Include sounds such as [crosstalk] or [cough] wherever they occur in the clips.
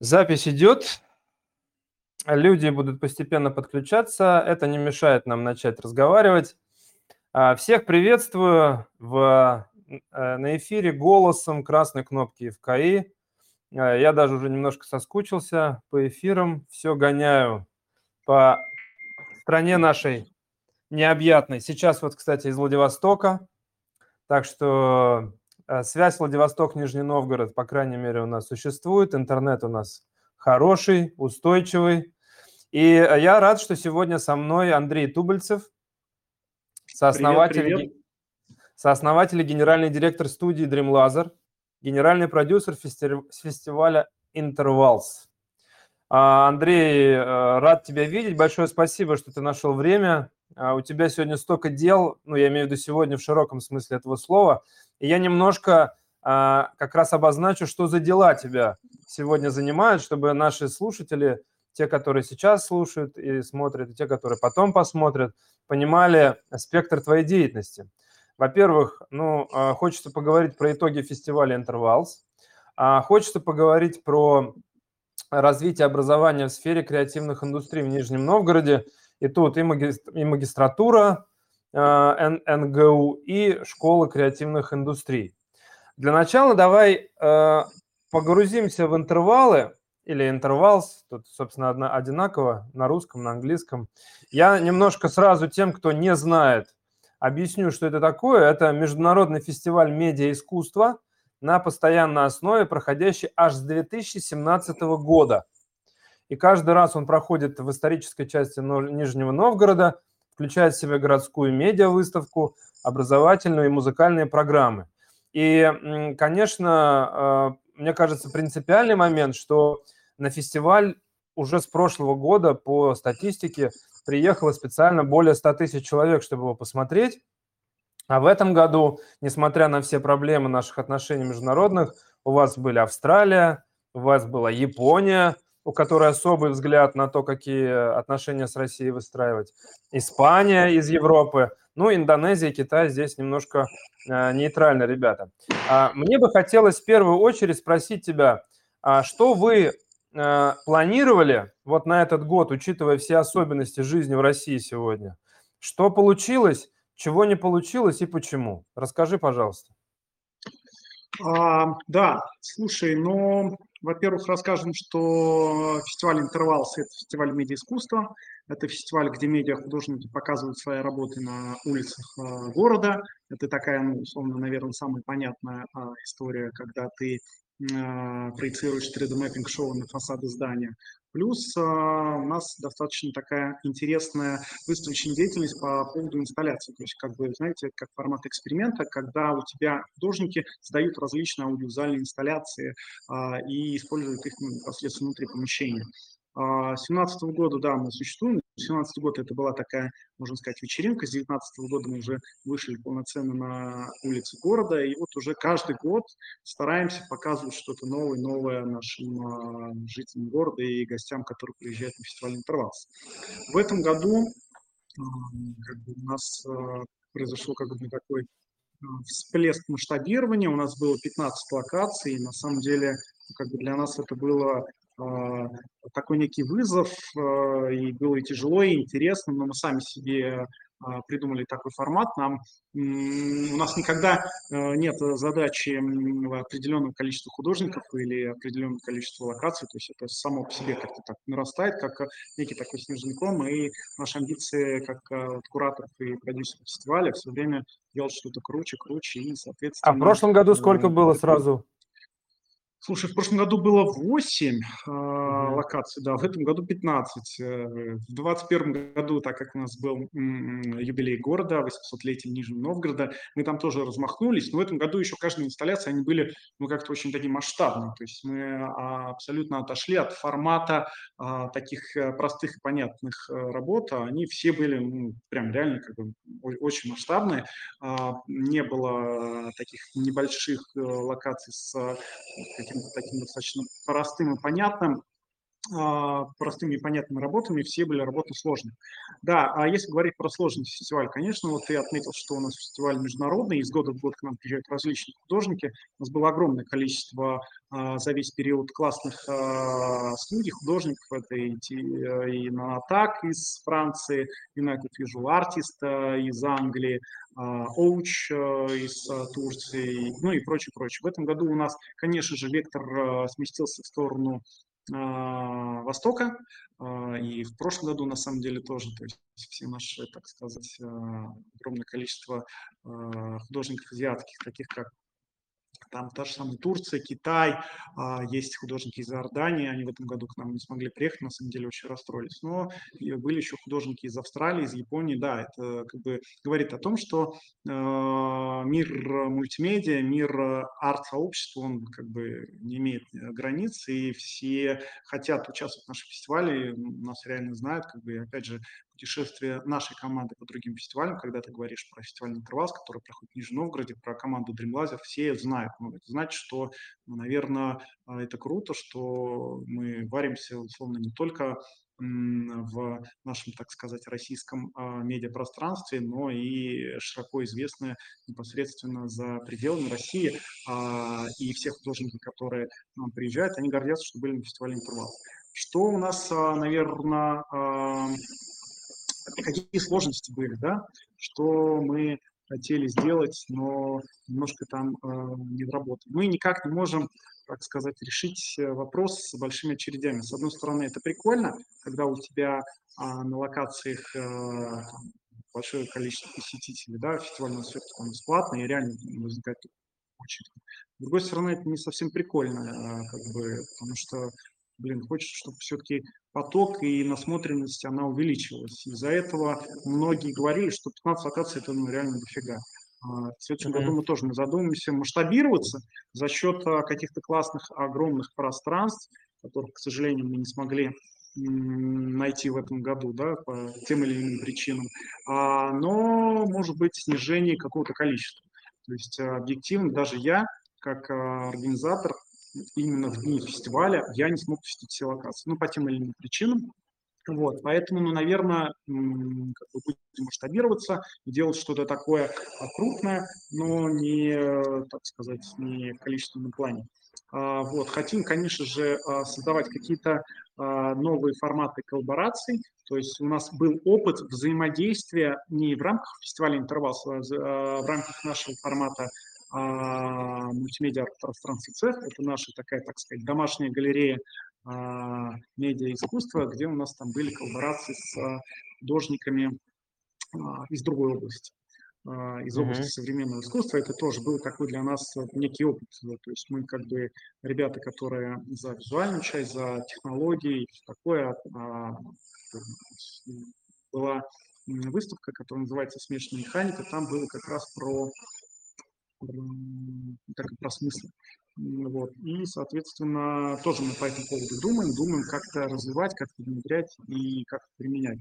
Запись идет. Люди будут постепенно подключаться. Это не мешает нам начать разговаривать. А, всех приветствую в, э, на эфире голосом красной кнопки в КАИ. А, я даже уже немножко соскучился по эфирам. Все гоняю по стране нашей необъятной. Сейчас вот, кстати, из Владивостока. Так что Э, связь Владивосток-Нижний Новгород, по крайней мере, у нас существует. Интернет у нас хороший, устойчивый. И э, я рад, что сегодня со мной Андрей Тубальцев, сооснователь, привет, привет. сооснователь и генеральный директор студии Dream Laser, генеральный продюсер фестиваля Intervals. А, Андрей, э, рад тебя видеть. Большое спасибо, что ты нашел время. А, у тебя сегодня столько дел, ну, я имею в виду сегодня в широком смысле этого слова. И я немножко а, как раз обозначу, что за дела тебя сегодня занимают, чтобы наши слушатели, те, которые сейчас слушают и смотрят, и те, которые потом посмотрят, понимали спектр твоей деятельности. Во-первых, ну, хочется поговорить про итоги фестиваля Intervals. Хочется поговорить про развитие образования в сфере креативных индустрий в Нижнем Новгороде. И тут и, магистратура э, НГУ, и школа креативных индустрий. Для начала давай э, погрузимся в интервалы, или интервалс, тут, собственно, одна, одинаково на русском, на английском. Я немножко сразу тем, кто не знает, объясню, что это такое. Это международный фестиваль медиа-искусства – на постоянной основе, проходящий аж с 2017 года. И каждый раз он проходит в исторической части Нижнего Новгорода, включает в себя городскую медиа-выставку, образовательную и музыкальные программы. И, конечно, э, мне кажется, принципиальный момент, что на фестиваль уже с прошлого года по статистике приехало специально более 100 тысяч человек, чтобы его посмотреть. А в этом году, несмотря на все проблемы наших отношений международных, у вас были Австралия, у вас была Япония, у которой особый взгляд на то, какие отношения с Россией выстраивать, Испания из Европы, ну, Индонезия, Китай здесь немножко э, нейтрально, ребята. А, мне бы хотелось в первую очередь спросить тебя, а что вы э, планировали вот на этот год, учитывая все особенности жизни в России сегодня? Что получилось? Чего не получилось и почему? Расскажи, пожалуйста. А, да, слушай, ну, во-первых, расскажем, что фестиваль «Интервалс» – это фестиваль медиаискусства. Это фестиваль, где медиахудожники показывают свои работы на улицах а, города. Это такая, ну, условно, наверное, самая понятная а, история, когда ты проецируешь 3D-мэппинг шоу на фасады здания. Плюс а, у нас достаточно такая интересная выставочная деятельность по поводу инсталляции. То есть, как бы, знаете, как формат эксперимента, когда у тебя художники создают различные аудиовизуальные инсталляции а, и используют их ну, непосредственно внутри помещения. А, с 2017 года, да, мы существуем. С 2017 года это была такая, можно сказать, вечеринка. С 2019 года мы уже вышли полноценно на улицы города. И вот уже каждый год стараемся показывать что-то новое, новое нашим а, жителям города и гостям, которые приезжают на фестиваль Интервалс. В этом году а, как бы, у нас произошел как бы такой всплеск масштабирования. У нас было 15 локаций. И на самом деле как бы для нас это было а, такой некий вызов, а, и было и тяжело, и интересно, но мы сами себе а, придумали такой формат. Нам, у нас никогда нет задачи определенного количества художников или определенного количества локаций, то есть это само по себе как-то так нарастает, как некий такой снежный ком, и наши амбиции как кураторов и продюсеров фестиваля все время делать что-то круче, круче, и, соответственно... А в прошлом году сколько было сразу? Слушай, в прошлом году было 8 э, угу. локаций, да, в этом году 15. Э, в 2021 году, так как у нас был юбилей города, 800-летие Нижнего Новгорода, мы там тоже размахнулись, но в этом году еще каждая инсталляция, они были, ну, как-то очень такие масштабные, то есть мы а, абсолютно отошли от формата а, таких э, простых и понятных работ, а они все были, ну, прям реально как бы очень масштабные, а, не было таких небольших локаций с каким таким достаточно простым и понятным, простыми и понятными работами, все были работы сложные. Да, а если говорить про сложность фестиваля, конечно, вот ты отметил, что у нас фестиваль международный, из года в год к нам приезжают различные художники. У нас было огромное количество а, за весь период классных а, студий, художников. Это и, и Нанатак из Франции, United Visual Artist из Англии, Оуч из Турции, ну и прочее, прочее. В этом году у нас, конечно же, вектор сместился в сторону а, Востока, а, и в прошлом году, на самом деле, тоже, то есть все наши, так сказать, а, огромное количество художников азиатских, таких как там та же самая Турция, Китай, а, есть художники из Иордании, они в этом году к нам не смогли приехать, на самом деле очень расстроились. Но были еще художники из Австралии, из Японии, да, это как бы говорит о том, что э, мир мультимедиа, мир арт-сообщества, он как бы не имеет границ, и все хотят участвовать в нашем фестивале, нас реально знают, как бы, опять же, путешествие нашей команды по другим фестивалям, когда ты говоришь про фестиваль Интерваз, который проходит в Нижнем Новгороде, про команду Dreamlaser, все знают. Ну, это значит, что, ну, наверное, а, это круто, что мы варимся, условно, не только в нашем, так сказать, российском а, медиапространстве, но и широко известны непосредственно за пределами России. А, и все художники, которые к нам приезжают, они гордятся, что были на фестивале «Интервал». Что у нас, наверное, какие сложности были, да, что мы хотели сделать, но немножко там э, не доработали. Мы никак не можем, так сказать, решить э, вопрос с большими очередями. С одной стороны, это прикольно, когда у тебя э, на локациях э, большое количество посетителей, да, фестиваль у нас все-таки бесплатный, и реально возникает очередь. С другой стороны, это не совсем прикольно, э, как бы, потому что блин, хочется, чтобы все-таки поток и насмотренность, она увеличивалась. Из-за этого многие говорили, что 15 локаций – это ну, реально дофига. А, в следующем году мы тоже мы задумаемся масштабироваться за счет а, каких-то классных огромных пространств, которых, к сожалению, мы не смогли найти в этом году, да, по тем или иным причинам, а, но, может быть, снижение какого-то количества. То есть объективно даже я, как организатор, именно в дни фестиваля я не смог посетить все локации. Ну, по тем или иным причинам. Вот, поэтому, ну, наверное, как бы будем масштабироваться делать что-то такое крупное, но не, так сказать, не в количественном плане. А, вот, хотим, конечно же, а, создавать какие-то а, новые форматы коллабораций. То есть у нас был опыт взаимодействия не в рамках фестиваля «Интервал», а в рамках нашего формата а, мультимедиа пространстве цех. Это наша такая, так сказать, домашняя галерея а, медиа искусства, где у нас там были коллаборации с а, художниками а, из другой области из области mm-hmm. современного искусства, это тоже был такой для нас некий опыт. То есть мы как бы ребята, которые за визуальную часть, за технологии, такое, была выставка, которая называется «Смешанная механика», там было как раз про так и про смысл. Вот. И, соответственно, тоже мы по этому поводу думаем, думаем, как это развивать, как это внедрять и как это применять.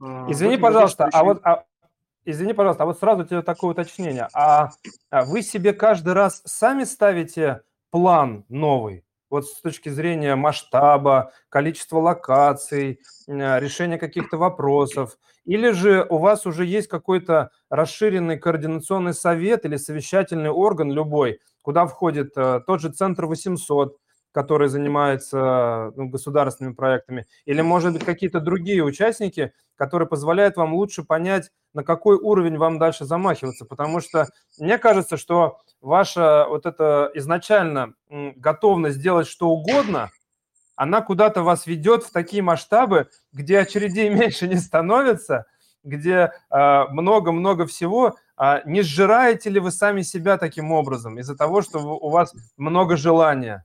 А, извини, пожалуйста, а вот, а, извини, пожалуйста, а вот сразу тебе такое уточнение. А, а вы себе каждый раз сами ставите план новый? Вот с точки зрения масштаба, количества локаций, э, решения каких-то вопросов? Или же у вас уже есть какой-то расширенный координационный совет или совещательный орган любой, куда входит э, тот же Центр 800, который занимается ну, государственными проектами, или, может быть, какие-то другие участники, которые позволяют вам лучше понять, на какой уровень вам дальше замахиваться. Потому что мне кажется, что ваша вот эта изначально готовность сделать что угодно, она куда-то вас ведет в такие масштабы, где очередей [laughs] меньше не становится, где а, много-много всего. А не сжираете ли вы сами себя таким образом из-за того, что у вас много желания?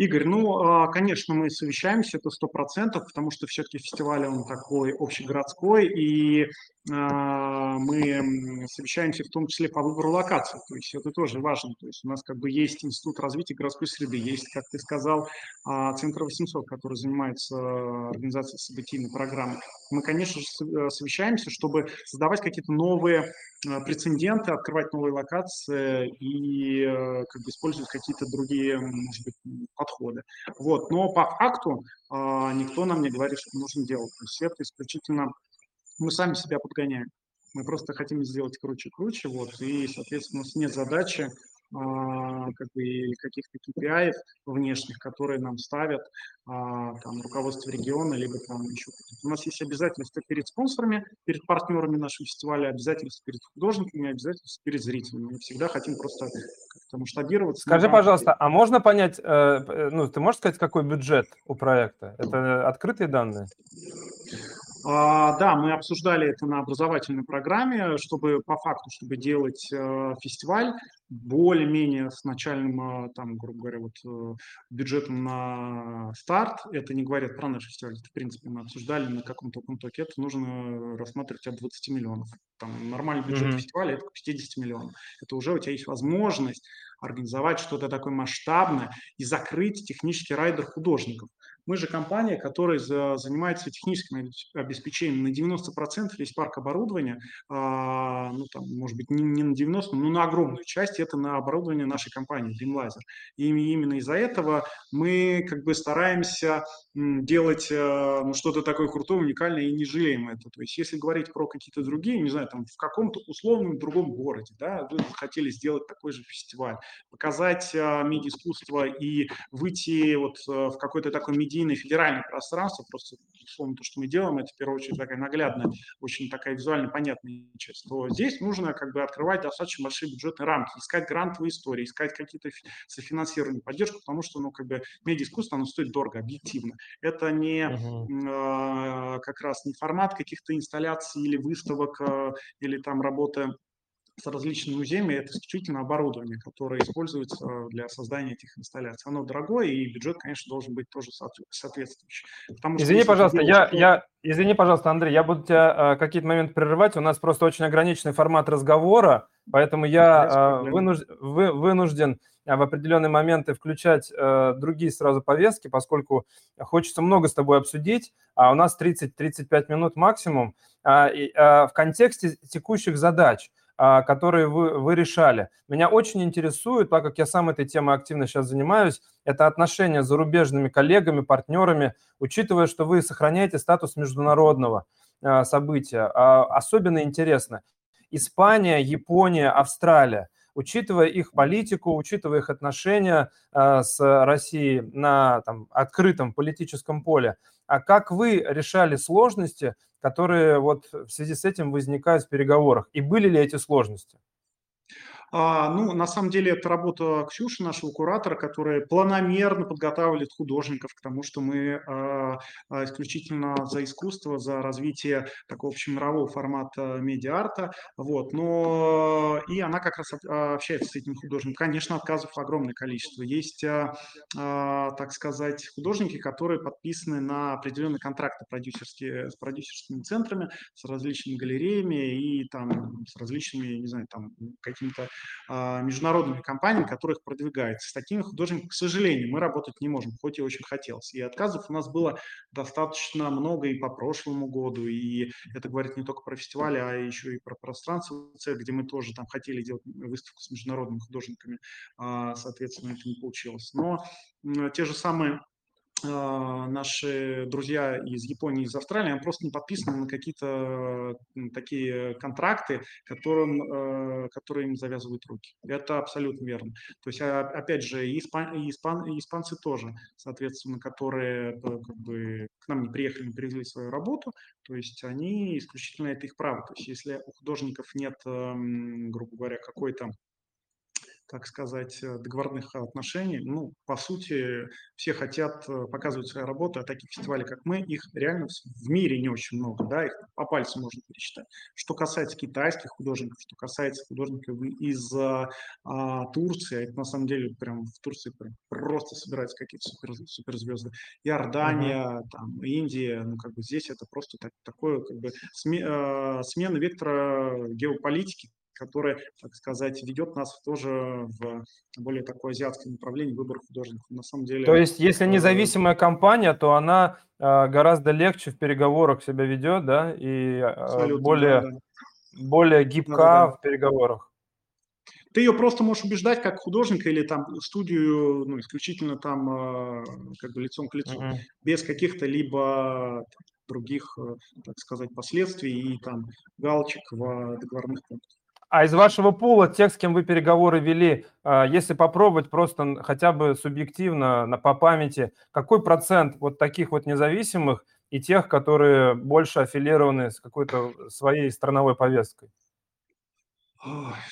Игорь, ну, а, конечно, мы совещаемся, это сто процентов, потому что все-таки фестиваль, он такой общегородской, и а, мы совещаемся в том числе по выбору локаций, то есть это тоже важно, то есть у нас как бы есть Институт развития городской среды, есть, как ты сказал, а, Центр 800, который занимается организацией событийной программы. Мы, конечно же, э, совещаемся, чтобы создавать какие-то новые прецеденты, открывать новые локации и э, как бы использовать какие-то другие, может быть, подходы. Вот. Но по факту никто нам не говорит, что нужно делать. То есть это исключительно мы сами себя подгоняем. Мы просто хотим сделать круче и круче, вот, и, соответственно, у нас нет задачи а, как бы каких-то KPI внешних, которые нам ставят а, там, руководство региона, либо там еще какие-то. У нас есть обязательства перед спонсорами, перед партнерами нашего фестиваля, обязательства перед художниками, обязательства перед зрителями. Мы всегда хотим просто как-то масштабироваться. Скажи, пожалуйста, а можно понять, э, э, ну, ты можешь сказать, какой бюджет у проекта? Это открытые данные? А, да, мы обсуждали это на образовательной программе, чтобы по факту, чтобы делать э, фестиваль более-менее с начальным, э, там, грубо говоря, вот э, бюджетом на старт. Это не говорят про наш фестиваль, это, в принципе, мы обсуждали на каком-то потоке. Это нужно рассматривать от 20 миллионов. Там нормальный бюджет mm-hmm. фестиваля это 50 миллионов. Это уже у тебя есть возможность организовать что-то такое масштабное и закрыть технический райдер художников. Мы же компания, которая занимается техническим обеспечением на 90% весь парк оборудования, а, ну там, может быть, не, не на 90, но на огромную часть это на оборудование нашей компании Dreamlaser. И именно из-за этого мы как бы стараемся делать э, ну, что-то такое крутое, уникальное и не жалеем это. То есть если говорить про какие-то другие, не знаю, там в каком-то условном другом городе, да, вы хотели сделать такой же фестиваль, показать э, медиа-искусство и выйти вот э, в какой-то такой медиа единое федеральное пространство, просто условно то, что мы делаем, это в первую очередь такая наглядная, очень такая визуально понятная часть, то здесь нужно как бы открывать достаточно большие бюджетные рамки, искать грантовые истории, искать какие-то софинансирование, поддержку, потому что, ну, как бы медиа-искусство, оно стоит дорого, объективно. Это не uh-huh. э, как раз не формат каких-то инсталляций или выставок, э, или там работы с различными музеями, это исключительно оборудование, которое используется для создания этих инсталляций. Оно дорогое, и бюджет, конечно, должен быть тоже соответствующий. Потому извини, пожалуйста, я, что... я, извини, пожалуйста, Андрей, я буду тебя э, какие-то моменты прерывать. У нас просто очень ограниченный формат разговора, поэтому я э, вынуж... вы, вынужден в определенные моменты включать э, другие сразу повестки, поскольку хочется много с тобой обсудить, а у нас 30-35 минут максимум. А, и, а, в контексте текущих задач – которые вы, вы решали. Меня очень интересует, так как я сам этой темой активно сейчас занимаюсь, это отношения с зарубежными коллегами, партнерами, учитывая, что вы сохраняете статус международного а, события. А, особенно интересно, Испания, Япония, Австралия – учитывая их политику, учитывая их отношения с Россией на там, открытом политическом поле. А как вы решали сложности которые вот в связи с этим возникают в переговорах? И были ли эти сложности? А, ну, на самом деле, это работа Ксюши, нашего куратора, которая планомерно подготавливает художников к тому, что мы а, а, исключительно за искусство, за развитие такого общемирового формата медиа-арта. Вот. Но и она как раз общается с этим художником. Конечно, отказов огромное количество. Есть, так сказать, художники, которые подписаны на определенные контракты продюсерские, с продюсерскими центрами, с различными галереями и там с различными, не знаю, там какими-то международными компаниями, которых продвигается. С такими художниками, к сожалению, мы работать не можем, хоть и очень хотелось. И отказов у нас было достаточно много и по прошлому году, и это говорит не только про фестивали, а еще и про пространство, где мы тоже там хотели делать выставку с международными художниками, а, соответственно, это не получилось. Но те же самые а, наши друзья из Японии, из Австралии, они просто не подписаны на какие-то такие контракты, которым, э, которые им завязывают руки. Это абсолютно верно. То есть, а, опять же, и, испан, и, испан, и испанцы тоже, соответственно, которые э, как бы к нам не приехали, не привезли свою работу, то есть они исключительно это их право. То есть если у художников нет, эм, грубо говоря, какой-то так сказать, э, договорных отношений. Ну, по сути, все хотят э, показывать свои работы, а таких фестивалей, как мы, их реально в мире не очень много, да, их по пальцам можно пересчитать. Что касается китайских художников, что касается художников из а, а, Турции, это на самом деле прям в Турции прям просто собираются какие-то супер, суперзвезды. Иордания, uh-huh. там, Индия, ну, как бы здесь это просто так, такое, как бы, сме, э, смена вектора геополитики, которая, так сказать, ведет нас тоже в более такое азиатское направление выбора художников. На самом деле. То есть, если независимая компания, то она э, гораздо легче в переговорах себя ведет, да, и э, более, да, да. более гибка да, да, в переговорах. Ты ее просто можешь убеждать как художника или там студию, ну, исключительно там э, как бы лицом к лицу, uh-huh. без каких-то либо других, так сказать, последствий и там галочек в договорных пунктах. А из вашего пула, тех, с кем вы переговоры вели, а, если попробовать просто хотя бы субъективно, на, по памяти, какой процент вот таких вот независимых и тех, которые больше аффилированы с какой-то своей страновой повесткой?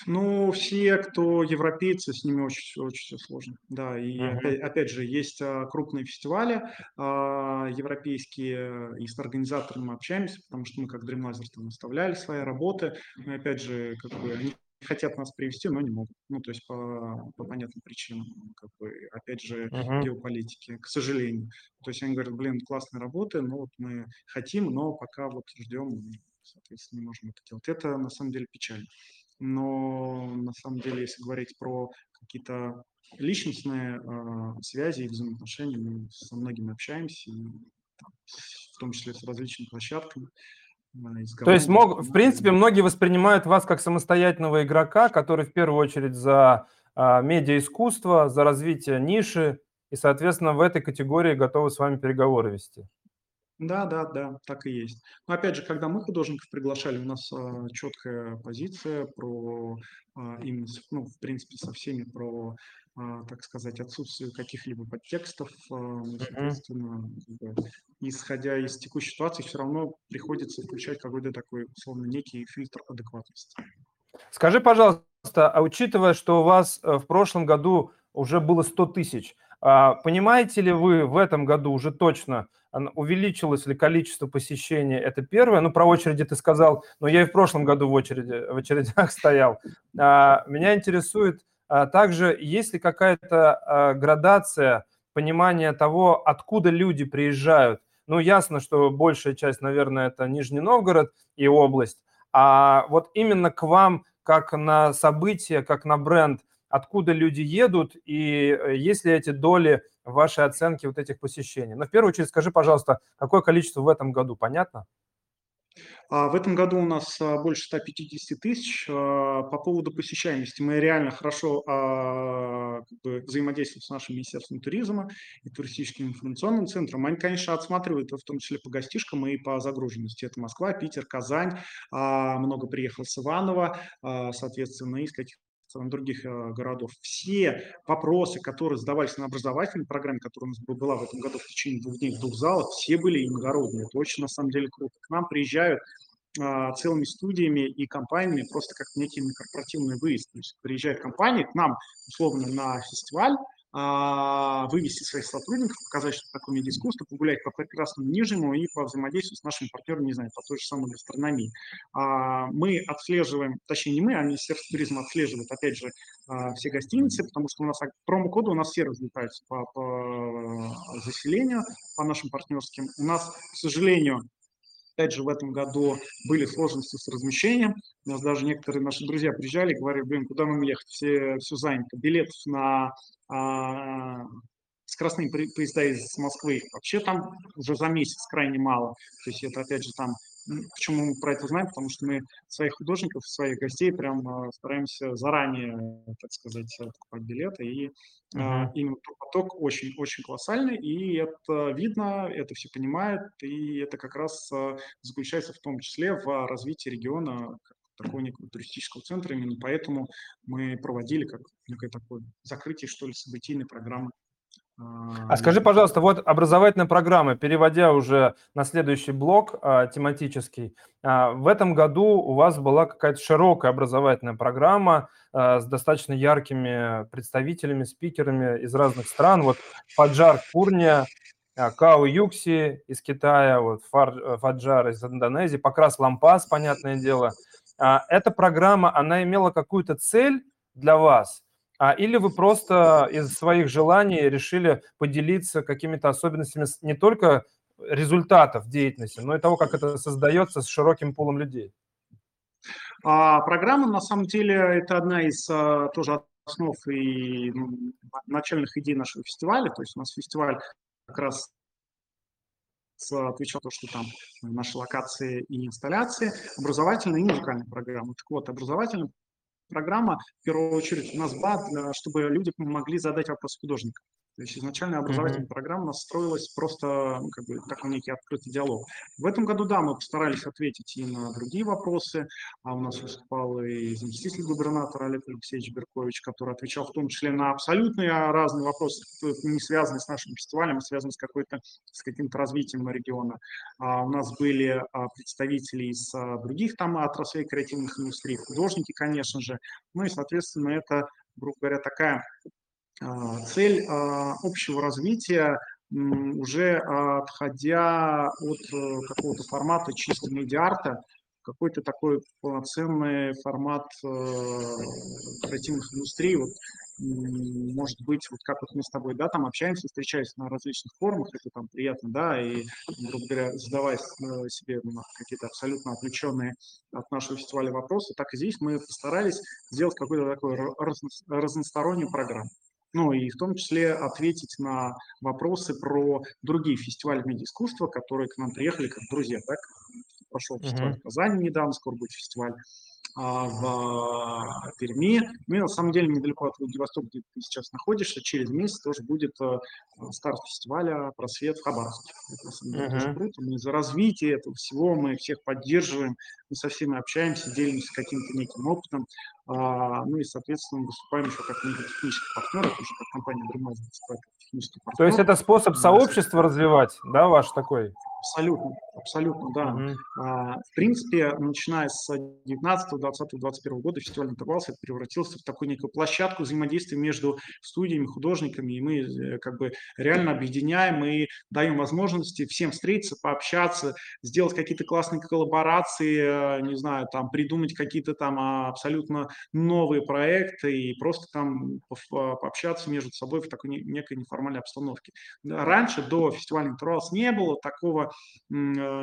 Ну, все, кто европейцы, с ними очень, очень все сложно. Да, и uh-huh. опять, опять же, есть а, крупные фестивали а, европейские, и с организаторами мы общаемся, потому что мы как Dreamlaser там выставляли свои работы, но опять же, как бы они хотят нас привести, но не могут. Ну, то есть по, по понятным причинам, как бы, опять же, uh-huh. геополитики, к сожалению. То есть они говорят, блин, классная работа, но вот мы хотим, но пока вот ждем, соответственно, не можем это делать. Это на самом деле печально но на самом деле, если говорить про какие-то личностные э, связи и взаимоотношения, мы со многими общаемся, и, там, в том числе с различными площадками. Э, То есть, мог, в принципе, многие воспринимают вас как самостоятельного игрока, который в первую очередь за э, медиаискусство, за развитие ниши, и, соответственно, в этой категории готовы с вами переговоры вести. Да, да, да, так и есть. Но опять же, когда мы художников приглашали, у нас а, четкая позиция про а, именно, ну, в принципе, со всеми про, а, так сказать, отсутствие каких-либо подтекстов. А, соответственно, как бы, исходя из текущей ситуации, все равно приходится включать какой-то такой, условно, некий фильтр адекватности. Скажи, пожалуйста, а учитывая, что у вас э, в прошлом году уже было 100 тысяч, а, понимаете ли вы в этом году уже точно, увеличилось ли количество посещений? Это первое. Ну, про очереди ты сказал, но я и в прошлом году в, очереди, в очередях [laughs] стоял. А, меня интересует а, также, есть ли какая-то градация понимания того, откуда люди приезжают? Ну, ясно, что большая часть, наверное, это Нижний Новгород и область. А вот именно к вам, как на событие, как на бренд, откуда люди едут и э, есть ли эти доли вашей оценке вот этих посещений. Но в первую очередь скажи, пожалуйста, какое количество в этом году, понятно? А в этом году у нас а, больше 150 тысяч. А, по поводу посещаемости мы реально хорошо как бы, взаимодействуем с нашим Министерством туризма и туристическим информационным центром. Они, конечно, отсматривают, в том числе по гостишкам и по загруженности. Это Москва, Питер, Казань. Много приехал с Иванова, соответственно, из каких других э, городов. Все вопросы, которые задавались на образовательной программе, которая у нас была в этом году в течение двух дней в двух залах, все были иногородные. Это очень, на самом деле, круто. К нам приезжают а, целыми студиями и компаниями просто как некий корпоративный выезд. То есть приезжает компания к нам, условно, на фестиваль, вывести своих сотрудников, показать, что такое медиаискусство, погулять по прекрасному Нижнему и по взаимодействию с нашими партнерами, не знаю, по той же самой гастрономии. А, мы отслеживаем, точнее не мы, а Министерство туризма отслеживает, опять же, а, все гостиницы, потому что у нас промокоды у нас все разлетаются по, по заселению, по нашим партнерским. У нас, к сожалению, Опять же, в этом году были сложности с размещением. У нас даже некоторые наши друзья приезжали и говорили, блин, куда нам ехать, все, все занято. Билетов на а, скоростные поезда из Москвы вообще там уже за месяц крайне мало. То есть это, опять же, там Почему мы про это знаем? Потому что мы своих художников, своих гостей прям а, стараемся заранее, так сказать, покупать билеты. И uh-huh. именно поток очень-очень колоссальный, и это видно, это все понимают, и это как раз а, заключается в том числе в развитии региона такого некого туристического центра. Именно поэтому мы проводили как некое такое закрытие, что ли, событийной программы А скажи, пожалуйста, вот образовательная программа, переводя уже на следующий блок а, тематический, а, в этом году у вас была какая-то широкая образовательная программа а, с достаточно яркими представителями, спикерами из разных стран. Вот Фаджар Пурния, а, Као Юкси из Китая, вот Фар, э, Фаджар из Индонезии, Покрас Лампас, понятное дело. А, эта программа, она имела какую-то цель для вас – а, или вы просто из своих желаний решили поделиться какими-то особенностями не только результатов деятельности, но и того, как это создается с широким пулом людей? А, программа, на самом деле, это одна из а, тоже основ и начальных идей нашего фестиваля. То есть у нас фестиваль как раз отвечал то, что там наши локации и инсталляции, образовательная и музыкальная программа. Так вот, образовательная программа, в первую очередь, у нас была, чтобы люди могли задать вопрос художника. То есть изначально образовательная mm-hmm. программа строилась просто ну, как бы такой некий открытый диалог. В этом году, да, мы постарались ответить и на другие вопросы. А у нас выступал и заместитель губернатора Олег Алексеевич Беркович, который отвечал в том числе на абсолютно разные вопросы, не связанные с нашим фестивалем, а связанные с, какой-то, с каким-то развитием региона. А у нас были а, представители из а, других там отраслей креативных индустрий, художники, конечно же. Ну и, соответственно, это, грубо говоря, такая цель а, общего развития, уже отходя от э, какого-то формата чисто медиарта, какой-то такой полноценный формат э, креативных индустрий. Вот, может быть, вот как вот мы с тобой, да, там общаемся, встречаясь на различных форумах, это там приятно, да, и, грубо говоря, задавая э, себе какие-то абсолютно отвлеченные от нашего фестиваля вопросы, так и здесь мы постарались сделать какую-то такую разностороннюю программу ну и в том числе ответить на вопросы про другие фестивали медиаискусства, которые к нам приехали как друзья. Так? Прошел фестиваль uh-huh. в Казани недавно, скоро будет фестиваль а, в Перми. Ну и на самом деле недалеко от Владивостока, где ты сейчас находишься, через месяц тоже будет э, старт фестиваля «Просвет» в Хабаровске. Это на самом деле uh-huh. тоже круто. Мы за развитие этого всего, мы всех поддерживаем, мы со всеми общаемся, делимся каким-то неким опытом. А, ну и, соответственно, выступаем еще как технический партнер, уже как компания Бремаз выступает как технический партнер. То есть это способ сообщества развивать, да, ваш такой? Абсолютно, абсолютно, да. Uh-huh. А, в принципе, начиная с 19, 20, 21 года фестиваль интервалс это превратился в такую некую площадку взаимодействия между студиями, художниками, и мы э, как бы реально объединяем и даем возможности всем встретиться, пообщаться, сделать какие-то классные коллаборации, э, не знаю, там придумать какие-то там абсолютно новые проекты и просто там пообщаться между собой в такой некой неформальной обстановке. Раньше, до фестиваля Intervals не было такого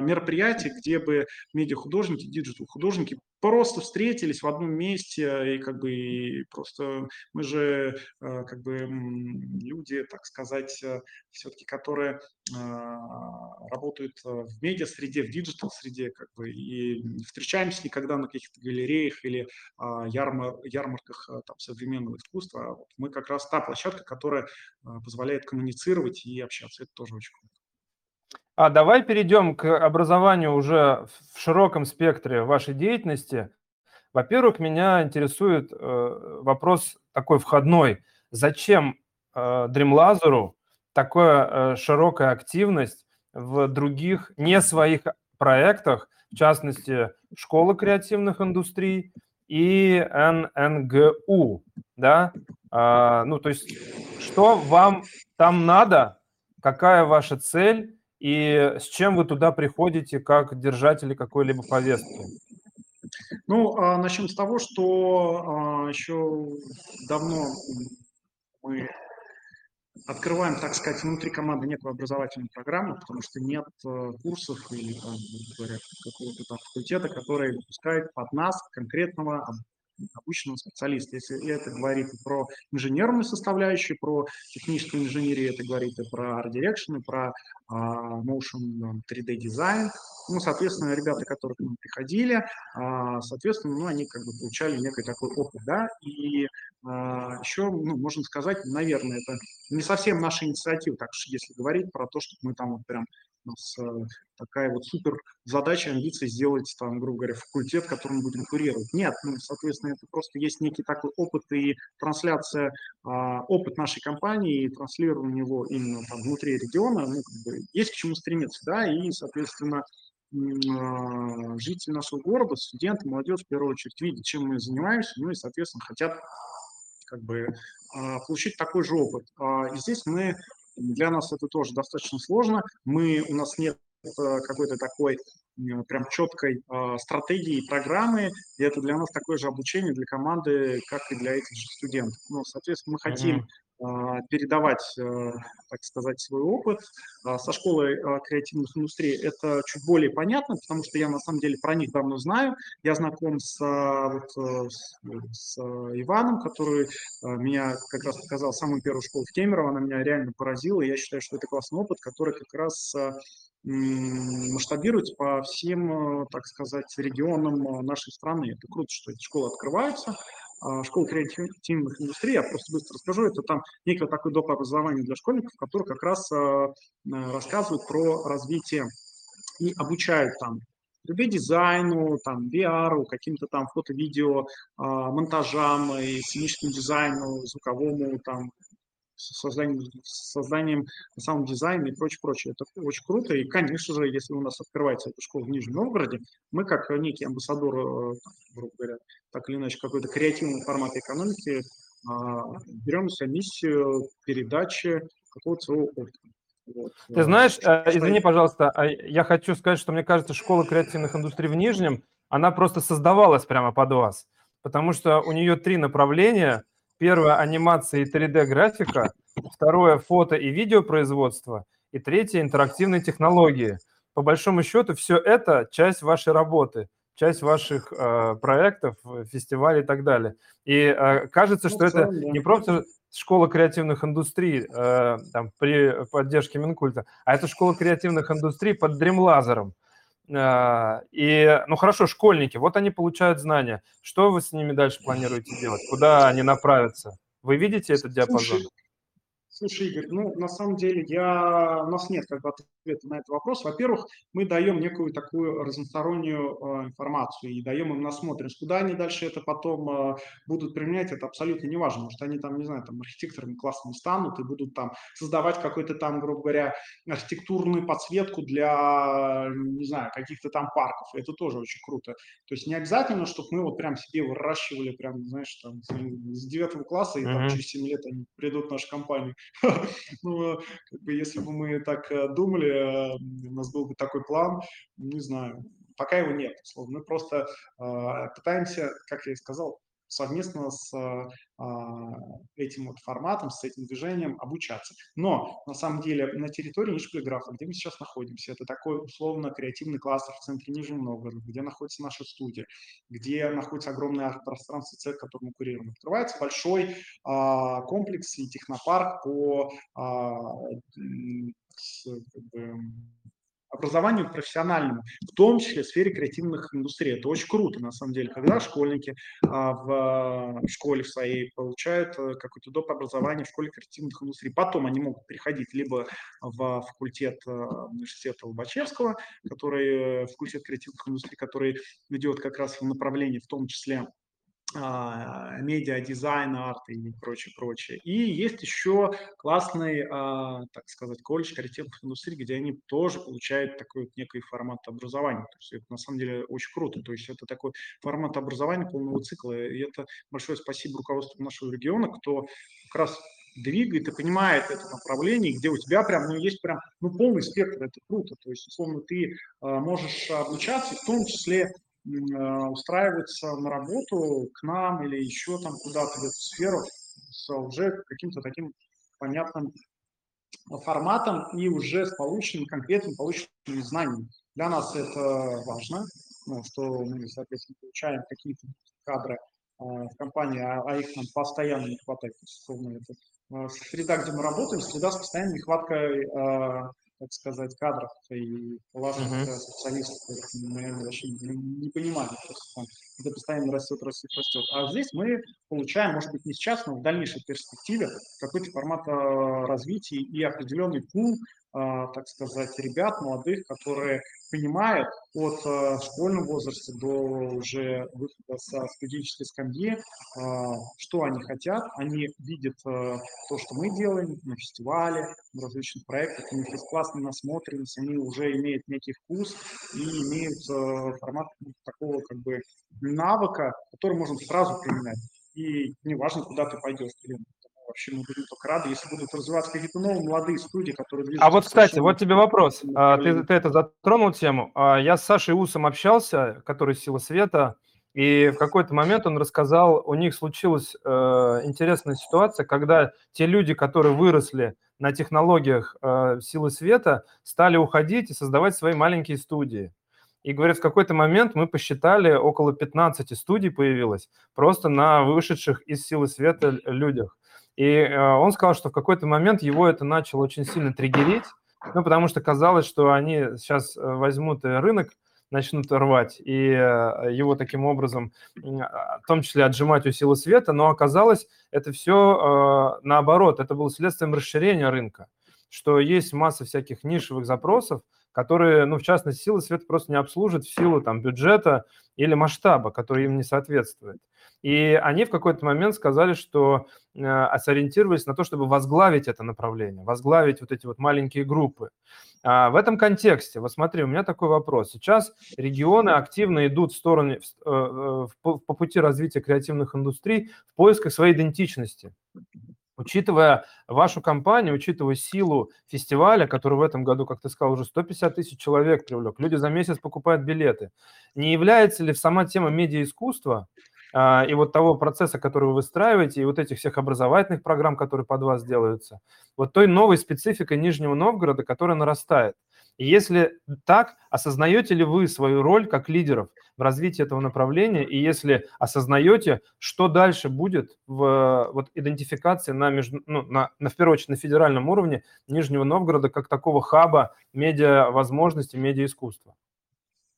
мероприятий, где бы медиахудожники, digital-художники просто встретились в одном месте и как бы и просто мы же э, как бы люди, так сказать, э, все-таки, которые работают в медиа-среде, в digital-среде, как бы, и встречаемся никогда на каких-то галереях или ярмар, ярмарках там, современного искусства. А мы как раз та площадка, которая позволяет коммуницировать и общаться. Это тоже очень круто. А давай перейдем к образованию уже в широком спектре вашей деятельности. Во-первых, меня интересует э, вопрос такой входной. Зачем э, Dreamlazer'у такая э, широкая активность в других не своих проектах, в частности, Школы креативных индустрий и ННГУ, да? А, ну, то есть, что вам там надо, какая ваша цель, и с чем вы туда приходите как держатели какой-либо повестки? Ну, а, начнем с того, что а, еще давно мы открываем, так сказать, внутри команды некую образовательную программу, потому что нет э, курсов или, там, говоря, какого-то там факультета, который выпускает под нас конкретного обученного специалиста. Если это говорит про инженерную составляющую, про техническую инженерию, это говорит и про Art Direction, и про uh, Motion 3D дизайн. Ну, соответственно, ребята, которые к нам приходили, uh, соответственно, ну, они как бы получали некий такой опыт, да, и uh, еще, ну, можно сказать, наверное, это не совсем наша инициатива, так что если говорить про то, что мы там вот прям у нас э, такая вот супер задача, амбиция сделать, там, грубо говоря, факультет, которым будем курировать. Нет, ну, соответственно, это просто есть некий такой опыт и трансляция, а, опыт нашей компании и транслирование его именно там внутри региона, ну, как бы, есть к чему стремиться, да, и, соответственно, а, жители нашего города, студенты, молодежь, в первую очередь, видят, чем мы занимаемся, ну и, соответственно, хотят как бы а, получить такой же опыт. И здесь мы для нас это тоже достаточно сложно. Мы, у нас нет э, какой-то такой прям четкой э, стратегии программы, и это для нас такое же обучение для команды, как и для этих же студентов. Ну, соответственно, мы хотим а, передавать, э, так сказать, свой опыт. А, со школой а, креативных индустрий это чуть более понятно, потому что я на самом деле про них давно знаю. Я знаком с, вот, э, с, с Иваном, который меня как раз показал самую первую школу в Кемерово, она меня реально поразила, и я считаю, что это классный опыт, который как раз масштабируется по всем, э, так сказать, регионам нашей страны. Это круто, что эти школы открываются, а, школы креативных индустрий, я просто быстро расскажу, это там некое такое доп. образование для школьников, которые как раз а, рассказывают про развитие и обучают там 3D-дизайну, там, VR, каким-то там фото-видео, а, монтажам, и сценическому дизайну, звуковому, там, созданием, созданием саунд-дизайна и прочее, прочее. Это очень круто. И, конечно же, если у нас открывается эта школа в Нижнем Новгороде, мы, как некий амбассадор, э, грубо говоря, так или иначе, какой-то креативный формат экономики, а, берем на себя миссию передачи какого-то своего опыта. Вот. Ты знаешь, э, извини, пожалуйста, а я хочу сказать, что мне кажется, школа креативных индустрий в Нижнем, она просто создавалась прямо под вас, потому что у нее три направления – Первое – анимация и 3D-графика. Второе – фото и видеопроизводство. И третье – интерактивные технологии. По большому счету, все это часть вашей работы, часть ваших э, проектов, фестивалей и так далее. И э, кажется, что ну, это не просто школа креативных индустрий э, там, при поддержке Минкульта, а это школа креативных индустрий под а, и, ну хорошо, школьники, вот они получают знания. Что вы с ними дальше планируете делать? Куда они направятся? Вы видите этот диапазон? Слушай, Игорь, ну, на самом деле, я... у нас нет как бы ответа на этот вопрос. Во-первых, мы даем некую такую разностороннюю э, информацию и даем им насмотренность. Куда они дальше это потом э, будут применять, это абсолютно не важно. Может, они там, не знаю, там архитекторами классными станут и будут там создавать какой-то там, грубо говоря, архитектурную подсветку для, не знаю, каких-то там парков. Это тоже очень круто. То есть не обязательно, чтобы мы вот прям себе выращивали прям, знаешь, там с девятого класса и mm-hmm. там через 7 лет они придут в нашу компанию. [laughs] Ну, как бы, если бы мы так э, думали, э, у нас был бы такой план, не знаю, пока его нет. Мы просто э, пытаемся, как я и сказал, совместно с а, этим вот форматом, с этим движением обучаться. Но на самом деле на территории Нижполиграфа, где мы сейчас находимся, это такой условно креативный кластер в центре Нижнего Новгорода, где находится наша студия, где находится огромное пространство цех, который мы курируем. Открывается большой а, комплекс и технопарк по а, с, как бы, образованию профессиональному, в том числе в сфере креативных индустрий. Это очень круто, на самом деле, когда школьники а, в школе в своей получают э, какое-то доп. образование в школе креативных индустрий. Потом они могут переходить либо в факультет э, университета Лобачевского, который, э, факультет креативных индустрий, который ведет как раз в направлении в том числе медиа, дизайн, арт и прочее, прочее. И есть еще классный, а, так сказать, колледж креативных индустрий, где они тоже получают такой вот некий формат образования. То есть это на самом деле очень круто. То есть это такой формат образования полного цикла. И это большое спасибо руководству нашего региона, кто как раз двигает и понимает это направление, где у тебя прям, ну, есть прям, ну, полный спектр, это круто. То есть, условно, ты э, можешь обучаться, в том числе устраиваться на работу к нам или еще там куда-то в эту сферу с уже каким-то таким понятным форматом и уже с полученными, конкретными полученными знаниями. Для нас это важно, ну, что мы, соответственно, получаем какие-то кадры э, в компании, а, а их нам постоянно не хватает. Условно, это э, среда, где мы работаем, среда с постоянной нехваткой э, так сказать, кадров и классных uh-huh. специалистов. Мы вообще не, понимаем, просто там, это постоянно растет, растет, растет. А здесь мы получаем, может быть, не сейчас, но в дальнейшей перспективе какой-то формат развития и определенный пул так сказать, ребят молодых, которые понимают от школьного возраста до уже выхода со студенческой скамьи, что они хотят. Они видят то, что мы делаем на фестивале, в различных проектах, у них есть классная насмотренность, они уже имеют некий вкус и имеют формат такого как бы навыка, который можно сразу применять. И неважно, куда ты пойдешь, блин, вообще мы будем только рады, если будут развиваться какие-то новые молодые студии, которые движутся. А вот, кстати, вот тебе вопрос. А, ты, ты это затронул тему. А, я с Сашей Усом общался, который «Сила света», и в какой-то момент он рассказал, у них случилась э, интересная ситуация, когда те люди, которые выросли на технологиях э, силы света, стали уходить и создавать свои маленькие студии. И, говорят, в какой-то момент мы посчитали, около 15 студий появилось просто на вышедших из силы света людях. И э, он сказал, что в какой-то момент его это начало очень сильно триггерить, ну, потому что казалось, что они сейчас э, возьмут рынок, начнут рвать, и э, его таким образом, в том числе отжимать у силы света, но оказалось, это все наоборот, это было следствием расширения рынка, что есть масса всяких нишевых запросов, которые, ну, в частности, силы света просто не обслужат в силу там бюджета или масштаба, который им не соответствует. И они в какой-то момент сказали, что э, сориентировались на то, чтобы возглавить это направление, возглавить вот эти вот маленькие группы. А в этом контексте, вот смотри, у меня такой вопрос. Сейчас регионы активно идут в сторону, э, э, по, по пути развития креативных индустрий в поисках своей идентичности. Учитывая вашу компанию, учитывая силу фестиваля, который в этом году, как ты сказал, уже 150 тысяч человек привлек, люди за месяц покупают билеты, не является ли сама тема медиаискусства а, и вот того процесса, который вы выстраиваете, и вот этих всех образовательных программ, которые под вас делаются, вот той новой спецификой Нижнего Новгорода, которая нарастает? Если так, осознаете ли вы свою роль как лидеров в развитии этого направления? И если осознаете, что дальше будет в вот, идентификации на, между, ну, на, на, в первую очередь, на федеральном уровне Нижнего Новгорода как такого хаба медиа возможностей, медиа искусства?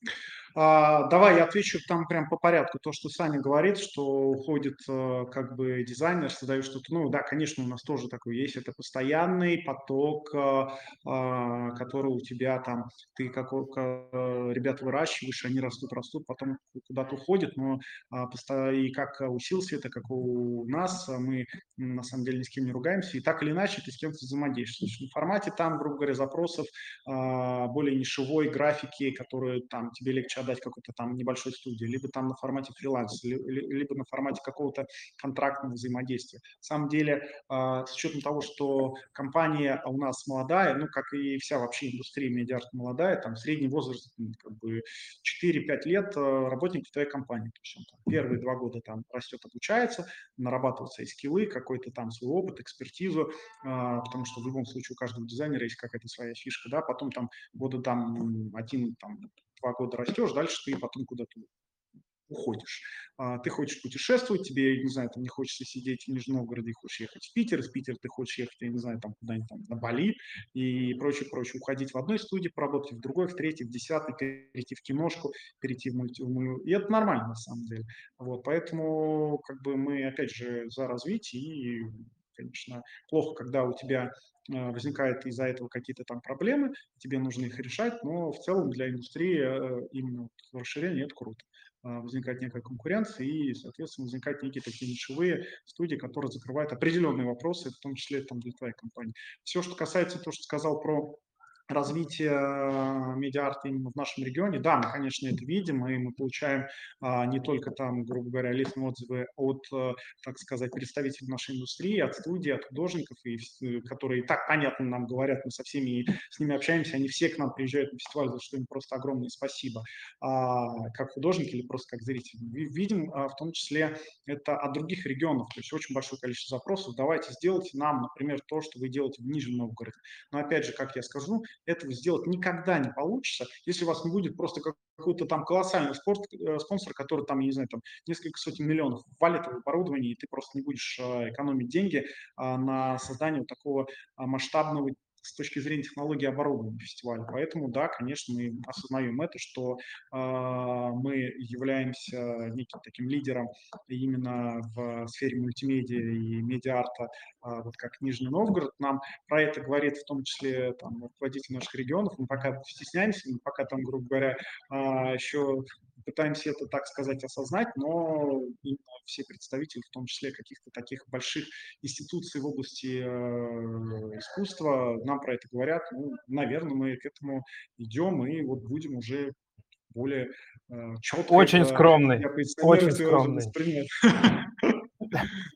А, давай я отвечу там прям по порядку. То, что Саня говорит, что уходит э, как бы дизайнер, создает что-то. Ну да, конечно, у нас тоже такое есть. Это постоянный поток, э, а, который у тебя там, ты как э, ребят выращиваешь, они растут, растут, потом куда-то уходят. Но а, и как у света, как у нас, мы на самом деле ни с кем не ругаемся. И так или иначе ты с кем-то взаимодействуешь. В формате там, грубо говоря, запросов более нишевой графики, которые там тебе легче отдать какой-то там небольшой студии, либо там на формате фриланса, либо на формате какого-то контрактного взаимодействия. На самом деле, а, с учетом того, что компания у нас молодая, ну, как и вся вообще индустрия медиарт молодая, там средний возраст как бы 4-5 лет а, работника твоей компании. То есть он там, первые два года там растет, обучается, нарабатывает свои скиллы, какой-то там свой опыт, экспертизу, а, потому что в любом случае у каждого дизайнера есть какая-то своя фишка, да, потом там года там один там два года растешь, дальше ты потом куда-то уходишь. А, ты хочешь путешествовать, тебе, не знаю, там не хочется сидеть в Нижнем Новгороде, хочешь ехать в Питер, из Питера ты хочешь ехать, я не знаю, там куда-нибудь там на Бали и прочее, прочее. Уходить в одной студии, поработать в другой, в третьей, в десятой, перейти в киношку, перейти в мультфильм. И это нормально на самом деле. Вот, поэтому как бы мы, опять же, за развитие и конечно, плохо, когда у тебя Э, возникают из-за этого какие-то там проблемы, тебе нужно их решать, но в целом для индустрии э, именно расширение это круто. Э, возникает некая конкуренция и, соответственно, возникают некие такие нишевые студии, которые закрывают определенные вопросы, в том числе там для твоей компании. Все, что касается того, что сказал про развития э, медиарта именно в нашем регионе. Да, мы, конечно, это видим, и мы получаем а, не только там, грубо говоря, лестные отзывы от, а, так сказать, представителей нашей индустрии, от студий, от художников, и, э, которые так понятно нам говорят, мы со всеми с ними общаемся, они все к нам приезжают на фестиваль, за что им просто огромное спасибо, а, как художники или просто как зрители. Видим а, в том числе это от других регионов, то есть очень большое количество запросов. Давайте сделайте нам, например, то, что вы делаете в Нижнем Новгороде. Но опять же, как я скажу, этого сделать никогда не получится, если у вас не будет просто какой-то там колоссальный спорт, э, спонсор, который там, я не знаю, там несколько сотен миллионов валит в оборудование, и ты просто не будешь э, экономить деньги а, на создание вот такого а, масштабного с точки зрения технологии оборудования фестиваля. Поэтому, да, конечно, мы осознаем это, что э, мы являемся неким таким лидером именно в сфере мультимедиа и медиарта, э, вот как Нижний Новгород. Нам про это говорит в том числе там, руководитель наших регионов. Мы пока стесняемся, мы пока там, грубо говоря, э, еще пытаемся это, так сказать, осознать, но все представители, в том числе каких-то таких больших институций в области э, искусства, нам про это говорят. Ну, наверное, мы к этому идем и вот будем уже более э, четко. Очень скромный. Очень скромный. [laughs]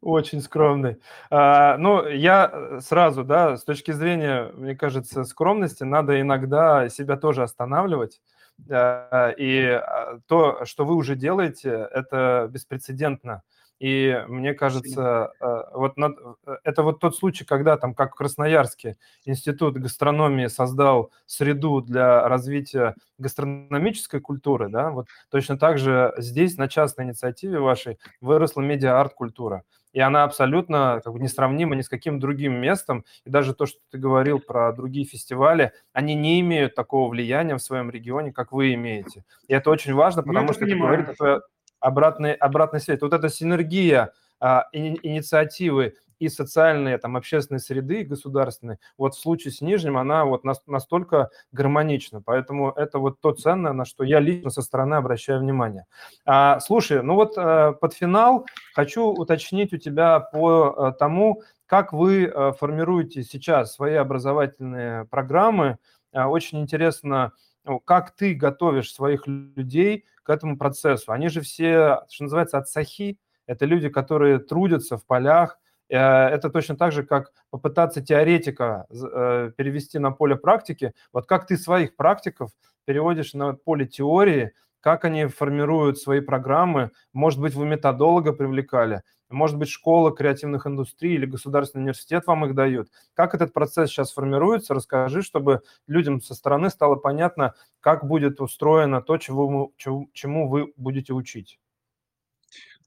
Очень скромный. А, ну, я сразу, да, с точки зрения, мне кажется, скромности, надо иногда себя тоже останавливать. Э, и а, то, что вы уже делаете, это беспрецедентно. И мне кажется, э, вот над, э, это вот тот случай, когда там, как в Красноярске, Институт гастрономии создал среду для развития гастрономической культуры, да, вот точно так же здесь на частной инициативе вашей выросла медиа-арт-культура и она абсолютно как бы несравнима ни с каким другим местом. И даже то, что ты говорил про другие фестивали, они не имеют такого влияния в своем регионе, как вы имеете. И это очень важно, потому Мы что это говорит о обратной, обратной связи. Вот эта синергия а, инициативы и социальные, там, общественные среды, и государственные, вот в случае с Нижним она вот настолько гармонична. Поэтому это вот то ценное, на что я лично со стороны обращаю внимание. А, слушай, ну вот а, под финал хочу уточнить у тебя по а, тому, как вы а, формируете сейчас свои образовательные программы. Очень интересно, ну, как ты готовишь своих людей к этому процессу. Они же все, что называется, от сахи, это люди, которые трудятся в полях, Э, это точно так же, как попытаться теоретика э, перевести на поле практики. Вот как ты своих практиков переводишь на поле теории, как они формируют свои программы, может быть, вы методолога привлекали, может быть, школа креативных индустрий или государственный университет вам их дают. Как этот процесс сейчас формируется, расскажи, чтобы людям со стороны стало понятно, как будет устроено то, чего, чему вы будете учить.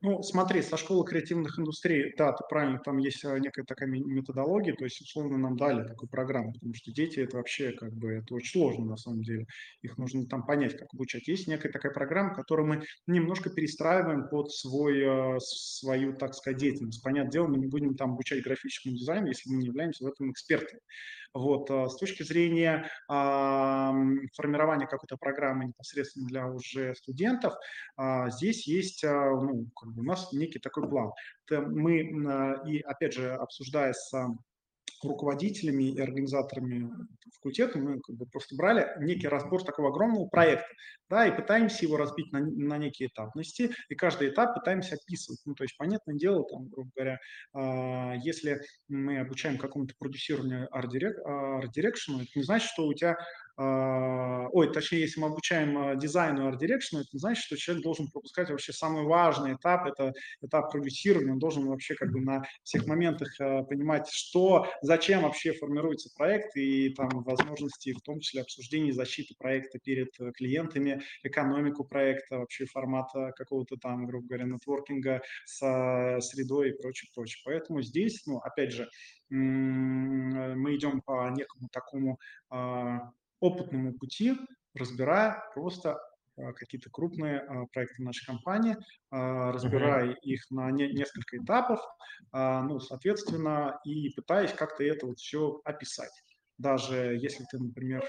Ну, смотри, со школы креативных индустрий, да, ты правильно, там есть э, некая такая методология, то есть, условно, нам дали такую программу, потому что дети это вообще, как бы, это очень сложно на самом деле. Их нужно там понять, как обучать. Есть некая такая программа, которую мы немножко перестраиваем под свой, э, свою, так сказать, деятельность. Понятное дело, мы не будем там обучать графическому дизайну, если мы не являемся в этом экспертами. Вот, э, с точки зрения формирования какой-то программы непосредственно для уже студентов, а, здесь есть, а, ну, как бы у нас некий такой план. Мы, и опять же, обсуждая с руководителями и организаторами факультета мы как бы просто брали некий разбор такого огромного проекта, да, и пытаемся его разбить на, на некие этапности, и каждый этап пытаемся описывать. Ну, то есть, понятное дело, там, грубо говоря, э, если мы обучаем какому-то продюсированию арт-дирекшену, это не значит, что у тебя а, ой, точнее, если мы обучаем а, дизайну Art Direction, это значит, что человек должен пропускать вообще самый важный этап, это этап продюсирования, он должен вообще как бы на всех моментах а, понимать, что, зачем вообще формируется проект и там возможности, в том числе обсуждения защиты проекта перед э, клиентами, экономику проекта, вообще формата какого-то там, грубо говоря, нетворкинга с средой и прочее, прочее. Поэтому здесь, ну, опять же, мы идем по некому такому опытному пути, разбирая просто а, какие-то крупные а, проекты нашей компании, а, разбирая uh-huh. их на не, несколько этапов, ну, соответственно, и пытаясь как-то это вот все описать. Даже если ты, например,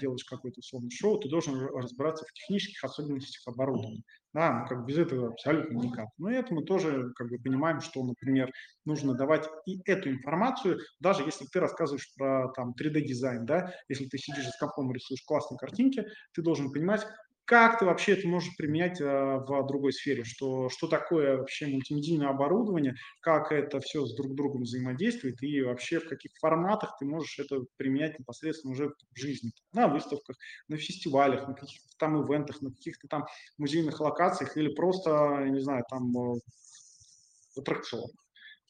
делаешь какое-то условное шоу, ты должен разбираться в технических особенностях оборудования. Да, ну, как без этого абсолютно никак. Но это мы тоже как бы понимаем, что, например, нужно давать и эту информацию, даже если ты рассказываешь про там 3D-дизайн, да, если ты сидишь с компом рисуешь классные картинки, ты должен понимать, как ты вообще это можешь применять э, в другой сфере, что, что такое вообще мультимедийное оборудование, как это все с друг другом взаимодействует и вообще в каких форматах ты можешь это применять непосредственно уже в жизни, на выставках, на фестивалях, на каких-то там ивентах, на каких-то там музейных локациях или просто, не знаю, там в аттракционах.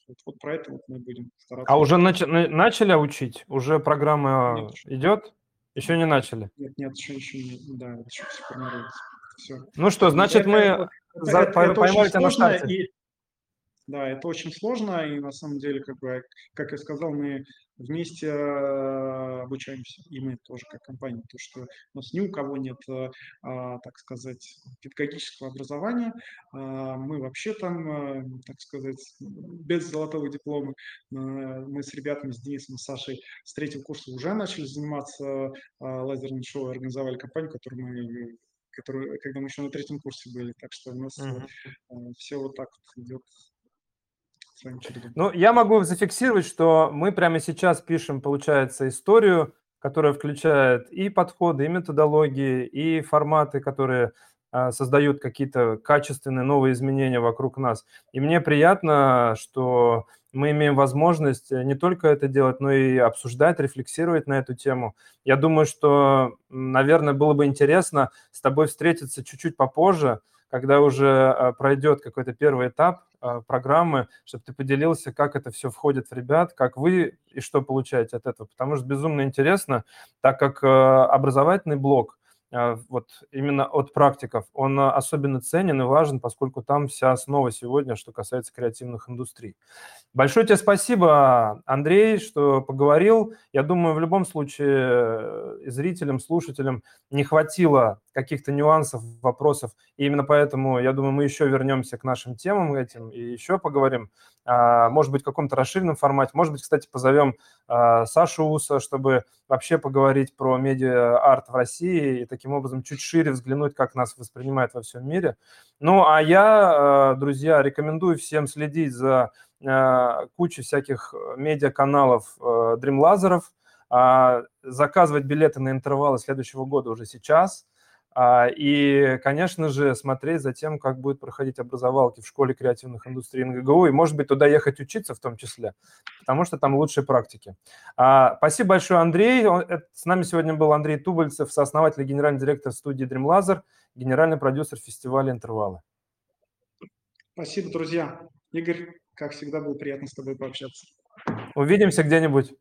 Вот, вот про это вот мы будем стараться. А уже нач- начали учить? Уже программа Нет, идет? Еще не начали? Нет, нет, еще, еще не, да, еще все формируется. Все. Ну что, значит, это, мы это, за, это, поймали тебя на старте. И, да, это очень сложно, и на самом деле, как, бы, как я сказал, мы вместе э, обучаемся, и мы тоже как компания, то что у нас ни у кого нет, э, а, так сказать, педагогического образования, а, мы вообще там, э, так сказать, без золотого диплома, мы с ребятами, с Денисом, с Сашей с третьего курса уже начали заниматься лазерным шоу, организовали компанию, которую мы которую, когда мы еще на третьем курсе были, так что у нас uh-huh. все вот так вот идет Ну, я могу зафиксировать, что мы прямо сейчас пишем, получается, историю, которая включает и подходы, и методологии, и форматы, которые а, создают какие-то качественные новые изменения вокруг нас. И мне приятно, что мы имеем возможность не только это делать, но и обсуждать, рефлексировать на эту тему. Я думаю, что, наверное, было бы интересно с тобой встретиться чуть-чуть попозже, когда уже а, пройдет какой-то первый этап а, программы, чтобы ты поделился, как это все входит в ребят, как вы и что получаете от этого. Потому что безумно интересно, так как а, образовательный блок – вот именно от практиков, он а, особенно ценен и важен, поскольку там вся основа сегодня, что касается креативных индустрий. Большое тебе спасибо, Андрей, что поговорил. Я думаю, в любом случае э, зрителям, слушателям не хватило каких-то нюансов, вопросов. И именно поэтому, я думаю, мы еще вернемся к нашим темам этим и еще поговорим. А, может быть, в каком-то расширенном формате. Может быть, кстати, позовем Сашу Уса, чтобы вообще поговорить про медиа-арт в России и таким образом чуть шире взглянуть, как нас воспринимают во всем мире. Ну, а я, друзья, рекомендую всем следить за кучей всяких медиа-каналов Dream а, заказывать билеты на интервалы следующего года уже сейчас – а, и, конечно же, смотреть за тем, как будет проходить образовалки в школе креативных индустрий НГГУ, и, может быть, туда ехать учиться в том числе, потому что там лучшие практики. А, спасибо большое, Андрей. С нами сегодня был Андрей Тубальцев, сооснователь и генеральный директор студии Dream Laser, генеральный продюсер фестиваля «Интервалы». Спасибо, друзья. Игорь, как всегда, было приятно с тобой пообщаться. Увидимся где-нибудь.